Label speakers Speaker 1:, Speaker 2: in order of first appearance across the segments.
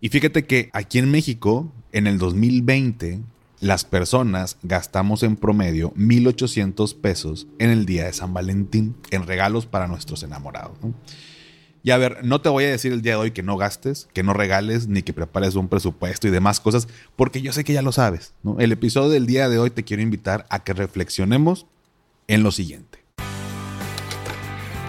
Speaker 1: Y fíjate que aquí en México, en el 2020, las personas gastamos en promedio 1.800 pesos en el día de San Valentín en regalos para nuestros enamorados. Y a ver, no te voy a decir el día de hoy que no gastes, que no regales, ni que prepares un presupuesto y demás cosas, porque yo sé que ya lo sabes. El episodio del día de hoy te quiero invitar a que reflexionemos en lo siguiente.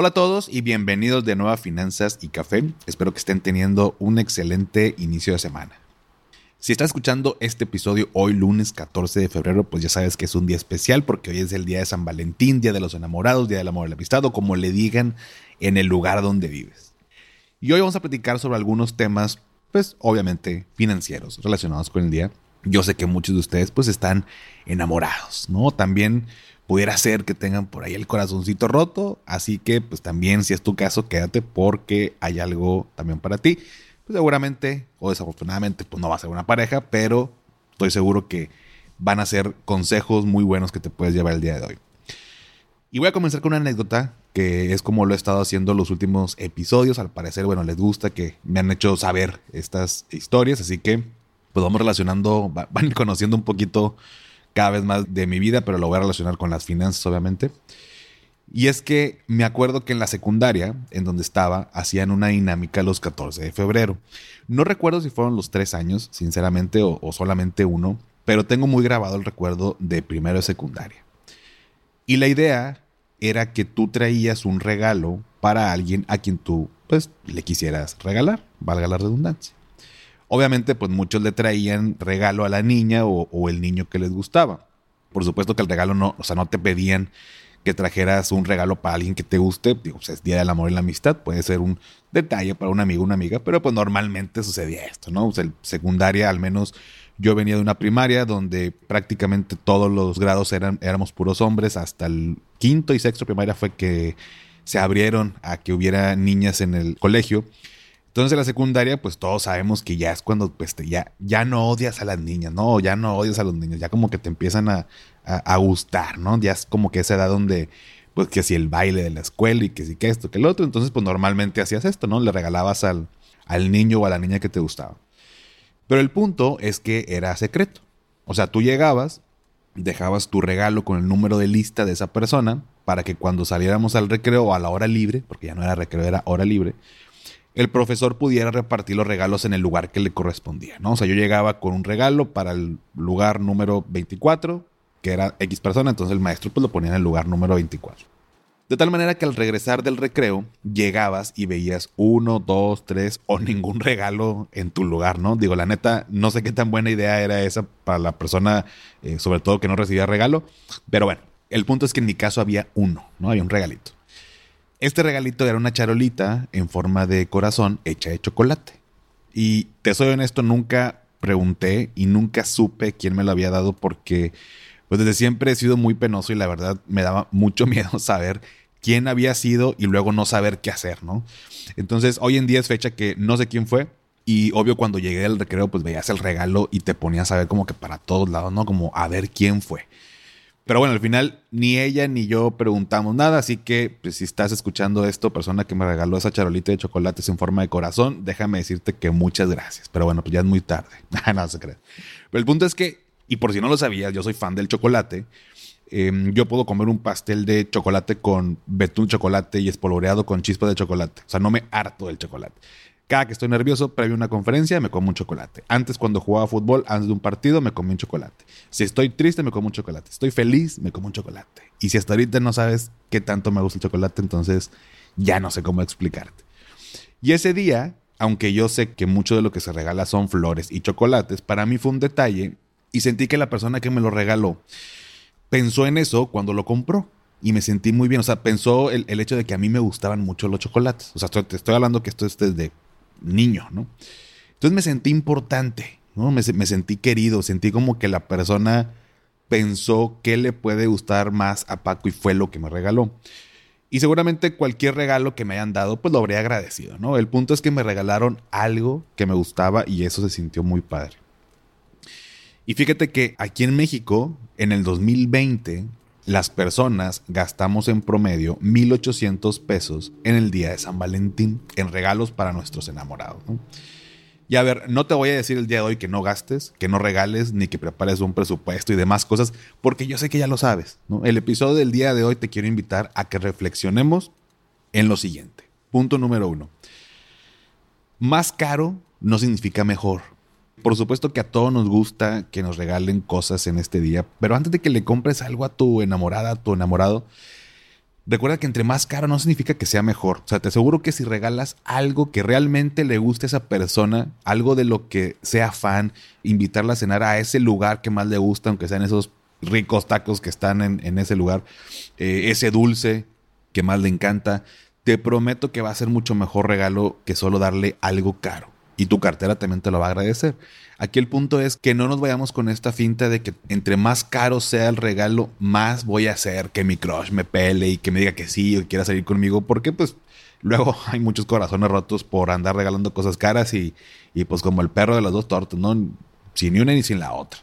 Speaker 1: Hola a todos y bienvenidos de nuevo a Finanzas y Café. Espero que estén teniendo un excelente inicio de semana. Si estás escuchando este episodio hoy lunes 14 de febrero, pues ya sabes que es un día especial porque hoy es el día de San Valentín, día de los enamorados, día del amor y la amistad o como le digan en el lugar donde vives. Y hoy vamos a platicar sobre algunos temas, pues obviamente financieros relacionados con el día. Yo sé que muchos de ustedes pues están enamorados, ¿no? También pudiera ser que tengan por ahí el corazoncito roto, así que pues también si es tu caso, quédate porque hay algo también para ti. Pues seguramente o desafortunadamente pues no va a ser una pareja, pero estoy seguro que van a ser consejos muy buenos que te puedes llevar el día de hoy. Y voy a comenzar con una anécdota que es como lo he estado haciendo los últimos episodios. Al parecer, bueno, les gusta que me han hecho saber estas historias, así que pues vamos relacionando, van conociendo un poquito cada vez más de mi vida, pero lo voy a relacionar con las finanzas, obviamente. Y es que me acuerdo que en la secundaria, en donde estaba, hacían una dinámica los 14 de febrero. No recuerdo si fueron los tres años, sinceramente, o, solamente uno, pero tengo muy grabado el recuerdo de primero de secundaria. Y la idea era que tú traías un regalo para alguien a quien tú, pues, le quisieras regalar, valga la redundancia. Obviamente, pues muchos le traían regalo a la niña o, el niño que les gustaba. Por supuesto que el regalo no, o sea, no te pedían que trajeras un regalo para alguien que te guste. Digo, pues es Día del Amor y la Amistad. Puede ser un detalle para un amigo una amiga, pero pues normalmente sucedía esto, ¿no? O sea, secundaria, al menos yo venía de una primaria donde prácticamente todos los grados eran, éramos puros hombres. Hasta el quinto y sexto primaria fue que se abrieron a que hubiera niñas en el colegio. Entonces en la secundaria, pues todos sabemos que ya es cuando pues, ya, ya no odias a las niñas, ¿no? Ya no odias a los niños, ya como que te empiezan a, gustar, ¿no? Ya es como que esa edad donde, pues que si el baile de la escuela y que si que esto, que el otro, entonces pues normalmente hacías esto, ¿no? Le regalabas al, al niño o a la niña que te gustaba. Pero el punto es que era secreto. O sea, tú llegabas, dejabas tu regalo con el número de lista de esa persona para que cuando saliéramos al recreo o a la hora libre, porque ya no era recreo, era hora libre, el profesor pudiera repartir los regalos en el lugar que le correspondía, ¿no? O sea, yo llegaba con un regalo para el lugar número 24, que era X persona, entonces el maestro pues lo ponía en el lugar número 24. De tal manera que al regresar del recreo, llegabas y veías uno, dos, tres o ningún regalo en tu lugar, ¿no? Digo, la neta, no sé qué tan buena idea era esa para la persona, eh, sobre todo que no recibía regalo, pero bueno, el punto es que en mi caso había uno, ¿no? Había un regalito. Este regalito era una charolita en forma de corazón hecha de chocolate. Y te soy honesto, nunca pregunté y nunca supe quién me lo había dado porque pues desde siempre he sido muy penoso y la verdad me daba mucho miedo saber quién había sido y luego no saber qué hacer, ¿no? Entonces hoy en día es fecha que no sé quién fue y obvio cuando llegué al recreo pues veías el regalo y te ponías a ver como que para todos lados, ¿no? Como a ver quién fue. Pero bueno, al final ni ella ni yo preguntamos nada, así que pues, si estás escuchando esto, persona que me regaló esa charolita de chocolates en forma de corazón, déjame decirte que muchas gracias. Pero bueno, pues ya es muy tarde. no se cree. Pero el punto es que, y por si no lo sabías, yo soy fan del chocolate. Em, yo puedo comer un pastel de chocolate con betún chocolate y espolvoreado con chispas de chocolate. O sea, no me harto del chocolate. Cada que estoy nervioso, previo a una conferencia, me como un chocolate. Antes, cuando jugaba fútbol, antes de un partido, me comí un chocolate. Si estoy triste, me como un chocolate. estoy feliz, me como un chocolate. Y si hasta ahorita no sabes qué tanto me gusta el chocolate, entonces ya no sé cómo explicarte. Y ese día, aunque yo sé que mucho de lo que se regala son flores y chocolates, para mí fue un detalle y sentí que la persona que me lo regaló pensó en eso cuando lo compró y me sentí muy bien. O sea, pensó el, hecho de que a mí me gustaban mucho los chocolates. O sea, te estoy hablando que esto es desde niño, ¿no? Entonces me sentí importante, ¿no? Me, sentí querido, sentí como que la persona pensó qué le puede gustar más a Paco y fue lo que me regaló. Y seguramente cualquier regalo que me hayan dado, pues lo habría agradecido, ¿no? El punto es que me regalaron algo que me gustaba y eso se sintió muy padre. Y fíjate que aquí en México, en el 2020, las personas gastamos en promedio 1.800 pesos en el día de San Valentín en regalos para nuestros enamorados. Y a ver, no te voy a decir el día de hoy que no gastes, que no regales, ni que prepares un presupuesto y demás cosas, porque yo sé que ya lo sabes. El episodio del día de hoy te quiero invitar a que reflexionemos en lo siguiente. Punto número uno. Más caro no significa mejor. Por supuesto que a todos nos gusta que nos regalen cosas en este día, pero antes de que le compres algo a tu enamorada, a tu enamorado, recuerda que entre más caro no significa que sea mejor. O sea, te aseguro que si regalas algo que realmente le guste a esa persona, algo de lo que sea fan, invitarla a cenar a ese lugar que más le gusta, aunque sean esos ricos tacos que están en, ese lugar, eh, ese dulce que más le encanta, te prometo que va a ser mucho mejor regalo que solo darle algo caro y tu cartera también te lo va a agradecer. Aquí el punto es que no nos vayamos con esta finta de que entre más caro sea el regalo, más voy a hacer que mi crush me pele y que me diga que sí o quiera salir conmigo, porque pues luego hay muchos corazones rotos por andar regalando cosas caras y, y pues como el perro de las dos tortas, ¿no? Sin una ni sin la otra.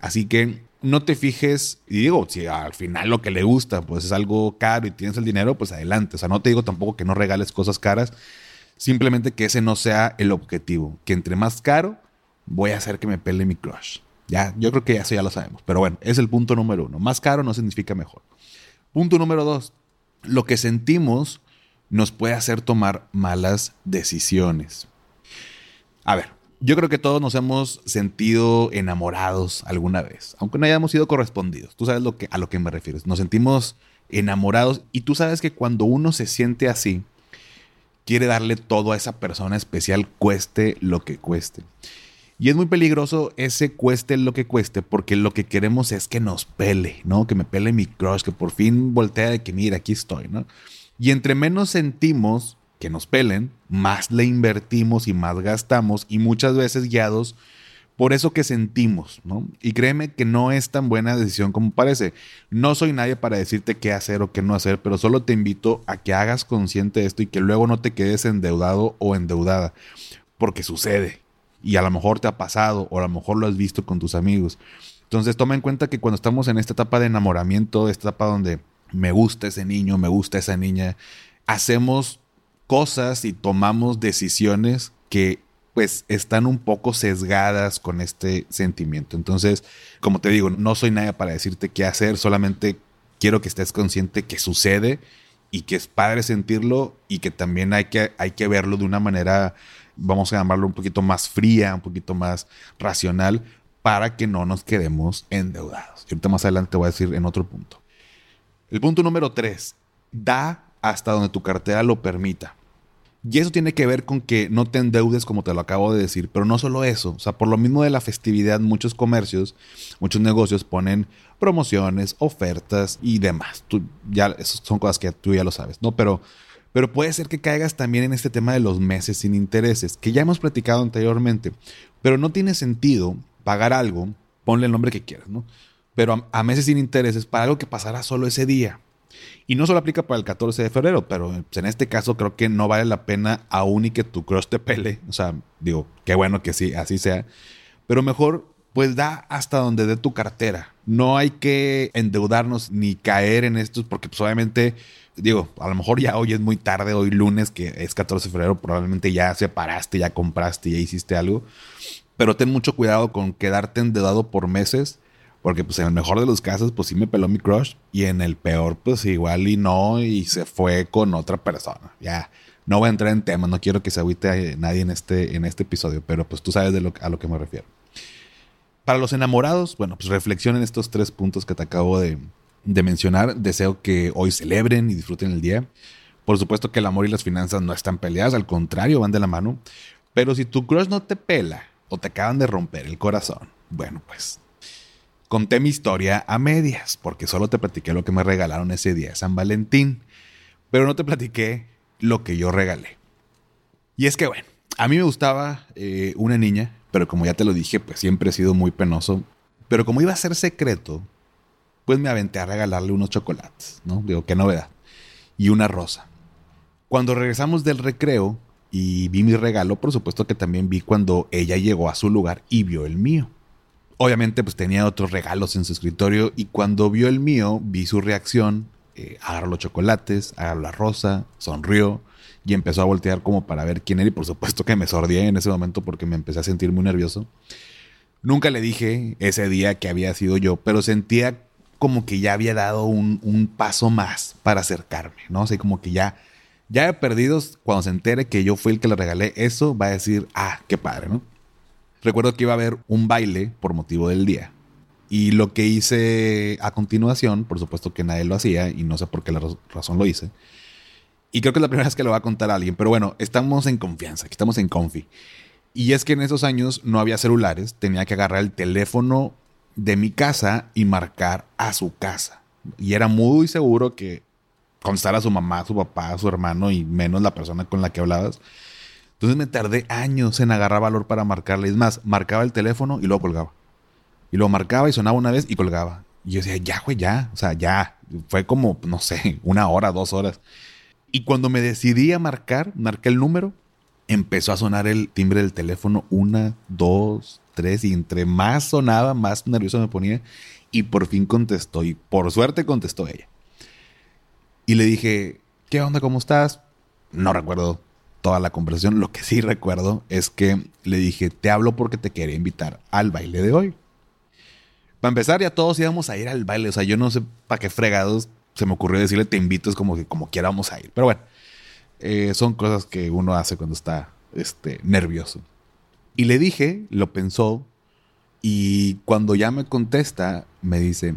Speaker 1: Así que no te fijes, y digo, si al final lo que le gusta pues es algo caro y tienes el dinero, pues adelante. O sea, no te digo tampoco que no regales cosas caras, Simplemente que ese no sea el objetivo. Que entre más caro, voy a hacer que me pele mi crush. Ya, yo creo que eso ya lo sabemos. Pero bueno, es el punto número uno. Más caro no significa mejor. Punto número dos. Lo que sentimos nos puede hacer tomar malas decisiones. A ver, yo creo que todos nos hemos sentido enamorados alguna vez, aunque no hayamos sido correspondidos. Tú sabes lo que, a lo que me refiero. Nos sentimos enamorados y tú sabes que cuando uno se siente así, quiere darle todo a esa persona especial, cueste lo que cueste. Y es muy peligroso ese cueste lo que cueste, porque lo que queremos es que nos pele, ¿no? Que me pele mi crush, que por fin voltea de que mira, aquí estoy, ¿no? Y entre menos sentimos que nos pelen, más le invertimos y más gastamos, y muchas veces guiados por eso que sentimos, ¿no? Y créeme que no es tan buena decisión como parece. No soy nadie para decirte qué hacer o qué no hacer, pero solo te invito a que hagas consciente de esto y que luego no te quedes endeudado o endeudada, porque sucede. Y a lo mejor te ha pasado o a lo mejor lo has visto con tus amigos. Entonces toma en cuenta que cuando estamos en esta etapa de enamoramiento, esta etapa donde me gusta ese niño, me gusta esa niña, hacemos cosas y tomamos decisiones que pues están un poco sesgadas con este sentimiento. Entonces, como te digo, no soy nadie para decirte qué hacer, solamente quiero que estés consciente que sucede y que es padre sentirlo y que también hay que, hay que verlo de una manera, vamos a llamarlo un poquito más fría, un poquito más racional, para que no nos quedemos endeudados. Y ahorita más adelante voy a decir en otro punto. El punto número tres, da hasta donde tu cartera lo permita. Y eso tiene que ver con que no te endeudes, como te lo acabo de decir, pero no solo eso, o sea, por lo mismo de la festividad, muchos comercios, muchos negocios ponen promociones, ofertas y demás. Tú, ya, son cosas que tú ya lo sabes, ¿no? Pero, pero puede ser que caigas también en este tema de los meses sin intereses, que ya hemos platicado anteriormente, pero no tiene sentido pagar algo, ponle el nombre que quieras, ¿no? Pero a, a meses sin intereses para algo que pasará solo ese día. Y no solo aplica para el 14 de febrero, pero en este caso creo que no vale la pena aún y que tu crush te pele. O sea, digo, qué bueno que sí, así sea. Pero mejor, pues da hasta donde dé tu cartera. No hay que endeudarnos ni caer en estos, porque pues obviamente, digo, a lo mejor ya hoy es muy tarde, hoy lunes, que es 14 de febrero, probablemente ya separaste, ya compraste, ya hiciste algo. Pero ten mucho cuidado con quedarte endeudado por meses porque pues en el mejor de los casos, pues sí me peló mi crush. Y en el peor, pues igual y no, y se fue con otra persona. Ya, no voy a entrar en temas, no quiero que se agüite nadie en este, en este episodio, pero pues tú sabes de lo, a lo que me refiero. Para los enamorados, bueno, pues reflexionen estos tres puntos que te acabo de, de mencionar. Deseo que hoy celebren y disfruten el día. Por supuesto que el amor y las finanzas no están peleadas, al contrario, van de la mano. Pero si tu crush no te pela o te acaban de romper el corazón, bueno, pues Conté mi historia a medias, porque solo te platiqué lo que me regalaron ese día San Valentín, pero no te platiqué lo que yo regalé. Y es que, bueno, a mí me gustaba eh, una niña, pero como ya te lo dije, pues siempre he sido muy penoso. Pero como iba a ser secreto, pues me aventé a regalarle unos chocolates, ¿no? Digo, qué novedad. Y una rosa. Cuando regresamos del recreo y vi mi regalo, por supuesto que también vi cuando ella llegó a su lugar y vio el mío. Obviamente, pues tenía otros regalos en su escritorio y cuando vio el mío, vi su reacción, eh, agarró los chocolates, agarró la rosa, sonrió y empezó a voltear como para ver quién era y por supuesto que me sordié en ese momento porque me empecé a sentir muy nervioso. Nunca le dije ese día que había sido yo, pero sentía como que ya había dado un, paso más para acercarme, ¿no? O sea, como que ya, ya he perdido, cuando se entere que yo fui el que le regalé eso, va a decir, ah, qué padre, ¿no? Recuerdo que iba a haber un baile por motivo del día. Y lo que hice a continuación, por supuesto que nadie lo hacía y no sé por qué la razón lo hice. Y creo que es la primera vez que lo va a contar a alguien, pero bueno, estamos en confianza, estamos en confi. Y es que en esos años no había celulares, tenía que agarrar el teléfono de mi casa y marcar a su casa. Y era muy seguro que contestara a su mamá, su papá, su hermano y menos la persona con la que hablabas. Entonces me tardé años en agarrar valor para marcarle. Es más, marcaba el teléfono y luego colgaba. Y lo marcaba y sonaba una vez y colgaba. Y yo decía, ya, güey, ya. O sea, ya. Fue como, no sé, una hora, dos horas. Y cuando me decidí a marcar, marqué el número, empezó a sonar el timbre del teléfono una, dos, tres, y entre más sonaba, más nervioso me ponía. Y por fin contestó, y por suerte contestó ella. Y le dije, ¿qué onda? ¿Cómo estás? No recuerdo toda la conversación. Lo que sí recuerdo es que le dije, te hablo porque te quería invitar al baile de hoy. Para empezar, ya todos íbamos a ir al baile. O sea, yo no sé para qué fregados se me ocurrió decirle, te invito, es como que como quiera vamos a ir. Pero bueno, eh, son cosas que uno hace cuando está este, nervioso. Y le dije, lo pensó, y cuando ya me contesta, me dice,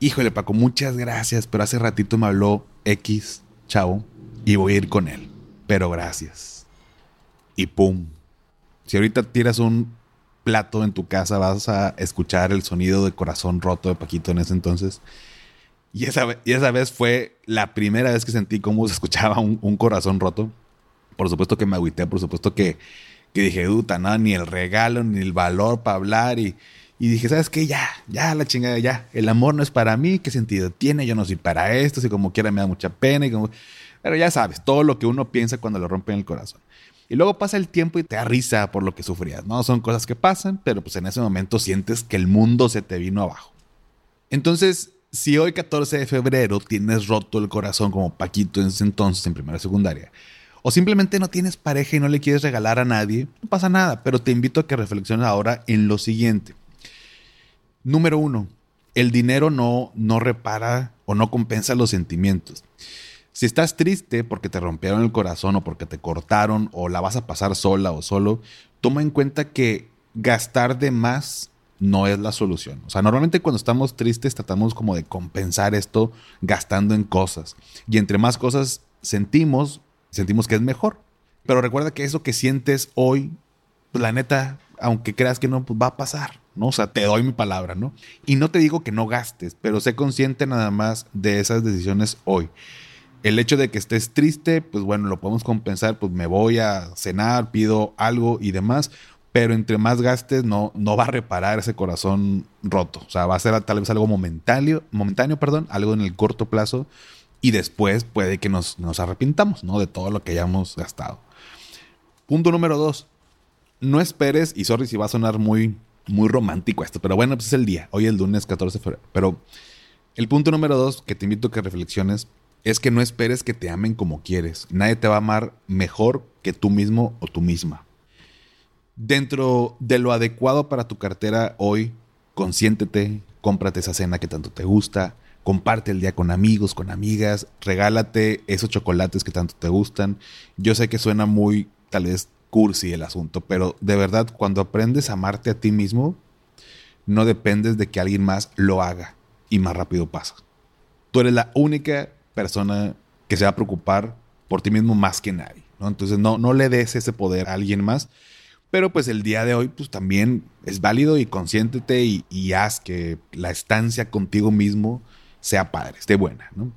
Speaker 1: híjole Paco, muchas gracias, pero hace ratito me habló X, chavo, y voy a ir con él. Pero gracias. Y pum. Si ahorita tiras un plato en tu casa, vas a escuchar el sonido de corazón roto de Paquito en ese entonces. Y esa, y esa vez fue la primera vez que sentí cómo se escuchaba un, corazón roto. Por supuesto que me agüité, por supuesto que, que dije, duta, no, ni el regalo, ni el valor para hablar. Y, y dije, ¿sabes qué? Ya, ya, la chingada, ya. El amor no es para mí, ¿qué sentido tiene? Yo no soy para esto, si como quiera me da mucha pena. Y como... Pero ya sabes, todo lo que uno piensa cuando le rompen el corazón. Y luego pasa el tiempo y te da risa por lo que sufrías, ¿no? Son cosas que pasan, pero pues en ese momento sientes que el mundo se te vino abajo. Entonces, si hoy 14 de febrero tienes roto el corazón como Paquito en ese entonces en primera secundaria, o simplemente no tienes pareja y no le quieres regalar a nadie, no pasa nada, pero te invito a que reflexiones ahora en lo siguiente. Número uno, el dinero no, no repara o no compensa los sentimientos. Si estás triste porque te rompieron el corazón o porque te cortaron o la vas a pasar sola o solo, toma en cuenta que gastar de más no es la solución. O sea, normalmente cuando estamos tristes tratamos como de compensar esto gastando en cosas. Y entre más cosas sentimos, sentimos que es mejor. Pero recuerda que eso que sientes hoy, pues la neta, aunque creas que no, pues va a pasar, ¿no? O sea, te doy mi palabra, ¿no? Y no te digo que no gastes, pero sé consciente nada más de esas decisiones hoy. El hecho de que estés triste, pues bueno, lo podemos compensar, pues me voy a cenar, pido algo y demás, pero entre más gastes no, no va a reparar ese corazón roto. O sea, va a ser tal vez algo momentáneo, momentáneo, perdón, algo en el corto plazo y después puede que nos, nos arrepintamos, ¿no? De todo lo que hayamos gastado. Punto número dos. No esperes, y sorry si va a sonar muy, muy romántico esto, pero bueno, pues es el día. Hoy es el lunes 14 de febrero. Pero el punto número dos que te invito a que reflexiones es que no esperes que te amen como quieres. Nadie te va a amar mejor que tú mismo o tú misma. Dentro de lo adecuado para tu cartera hoy, consiéntete, cómprate esa cena que tanto te gusta, comparte el día con amigos, con amigas, regálate esos chocolates que tanto te gustan. Yo sé que suena muy, tal vez, cursi el asunto, pero de verdad, cuando aprendes a amarte a ti mismo, no dependes de que alguien más lo haga y más rápido pasa. Tú eres la única persona que se va a preocupar por ti mismo más que nadie, ¿no? Entonces no, no le des ese poder a alguien más pero pues el día de hoy pues también es válido y consiéntete y, haz que la estancia contigo mismo sea padre, esté buena. ¿no?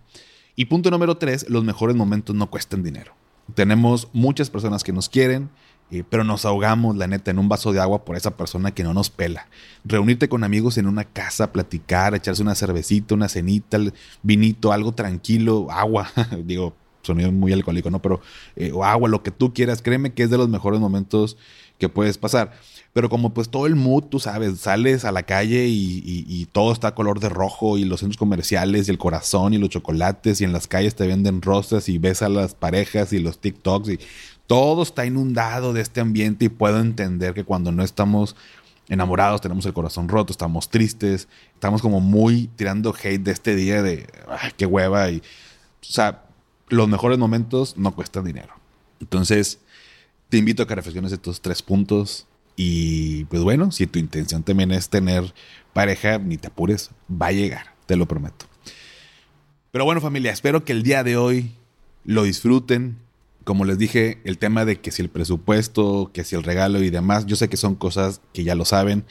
Speaker 1: Y punto número tres, los mejores momentos no cuestan dinero. Tenemos muchas personas que nos quieren, eh, pero nos ahogamos, la neta, en un vaso de agua por esa persona que no nos pela. Reunirte con amigos en una casa, platicar, echarse una cervecita, una cenita, vinito, algo tranquilo, agua, digo, sonido muy alcohólico, ¿no? Pero, eh, o agua, lo que tú quieras, créeme que es de los mejores momentos que puedes pasar. Pero como pues todo el mood, tú sabes, sales a la calle y, todo está color de rojo y los centros comerciales y el corazón y los chocolates y en las calles te venden rosas y ves a las parejas y los TikToks y todo está inundado de este ambiente y puedo entender que cuando no estamos enamorados, tenemos el corazón roto, estamos tristes, estamos como muy tirando hate de este día de, qué hueva y, o sea, los mejores momentos no cuestan dinero. Entonces, te invito a que reflexiones estos tres puntos y pues bueno, si tu intención también es tener pareja, ni te apures, va a llegar, te lo prometo. Pero bueno familia, espero que el día de hoy lo disfruten. Como les dije, el tema de que si el presupuesto, que si el regalo y demás, yo sé que son cosas que ya lo saben.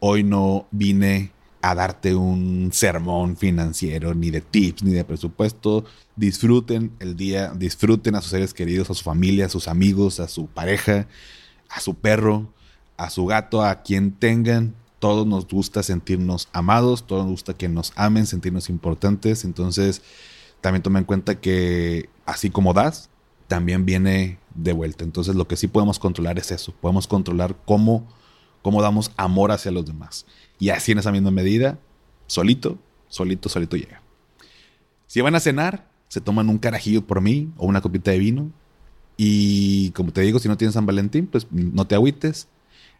Speaker 1: Hoy no vine a darte un sermón financiero, ni de tips, ni de presupuesto. Disfruten el día, disfruten a sus seres queridos, a su familia, a sus amigos, a su pareja, a su perro a su gato, a quien tengan. Todos nos gusta sentirnos amados, todos nos gusta que nos amen, sentirnos importantes. Entonces, también toma en cuenta que así como das, también viene de vuelta. Entonces, lo que sí podemos controlar es eso. Podemos controlar cómo, cómo damos amor hacia los demás. Y así en esa misma medida, solito, solito, solito llega. Si van a cenar, se toman un carajillo por mí o una copita de vino. Y como te digo, si no tienes San Valentín, pues no te agüites.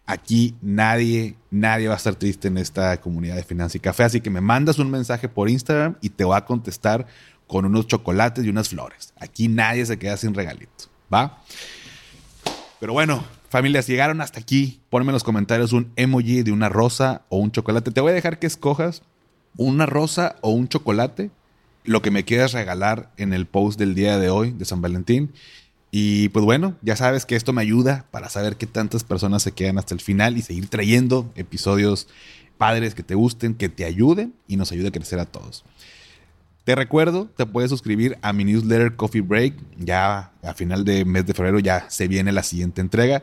Speaker 1: Aquí nadie, nadie va a estar triste en esta comunidad de Finanza y Café. Así que me mandas un mensaje por Instagram y te voy a contestar con unos chocolates y unas flores. Aquí nadie se queda sin regalito. ¿Va? Pero bueno, familias, llegaron hasta aquí. Ponme en los comentarios un emoji de una rosa o un chocolate. Te voy a dejar que escojas una rosa o un chocolate. Lo que me quieras regalar en el post del día de hoy de San Valentín. Y pues bueno, ya sabes que esto me ayuda para saber qué tantas personas se quedan hasta el final y seguir trayendo episodios padres que te gusten, que te ayuden y nos ayude a crecer a todos. Te recuerdo, te puedes suscribir a mi newsletter Coffee Break. Ya a final de mes de febrero ya se viene la siguiente entrega.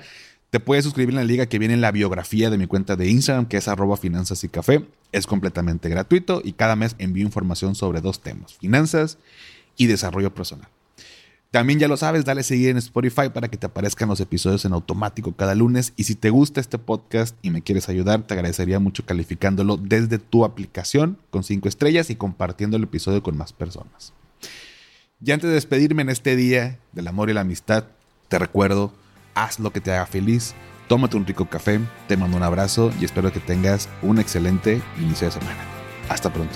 Speaker 1: Te puedes suscribir en la liga que viene en la biografía de mi cuenta de Instagram, que es arroba finanzas y café. Es completamente gratuito y cada mes envío información sobre dos temas, finanzas y desarrollo personal. También ya lo sabes, dale seguir en Spotify para que te aparezcan los episodios en automático cada lunes. Y si te gusta este podcast y me quieres ayudar, te agradecería mucho calificándolo desde tu aplicación con cinco estrellas y compartiendo el episodio con más personas. Y antes de despedirme en este día del amor y la amistad, te recuerdo, haz lo que te haga feliz, tómate un rico café, te mando un abrazo y espero que tengas un excelente inicio de semana. Hasta pronto.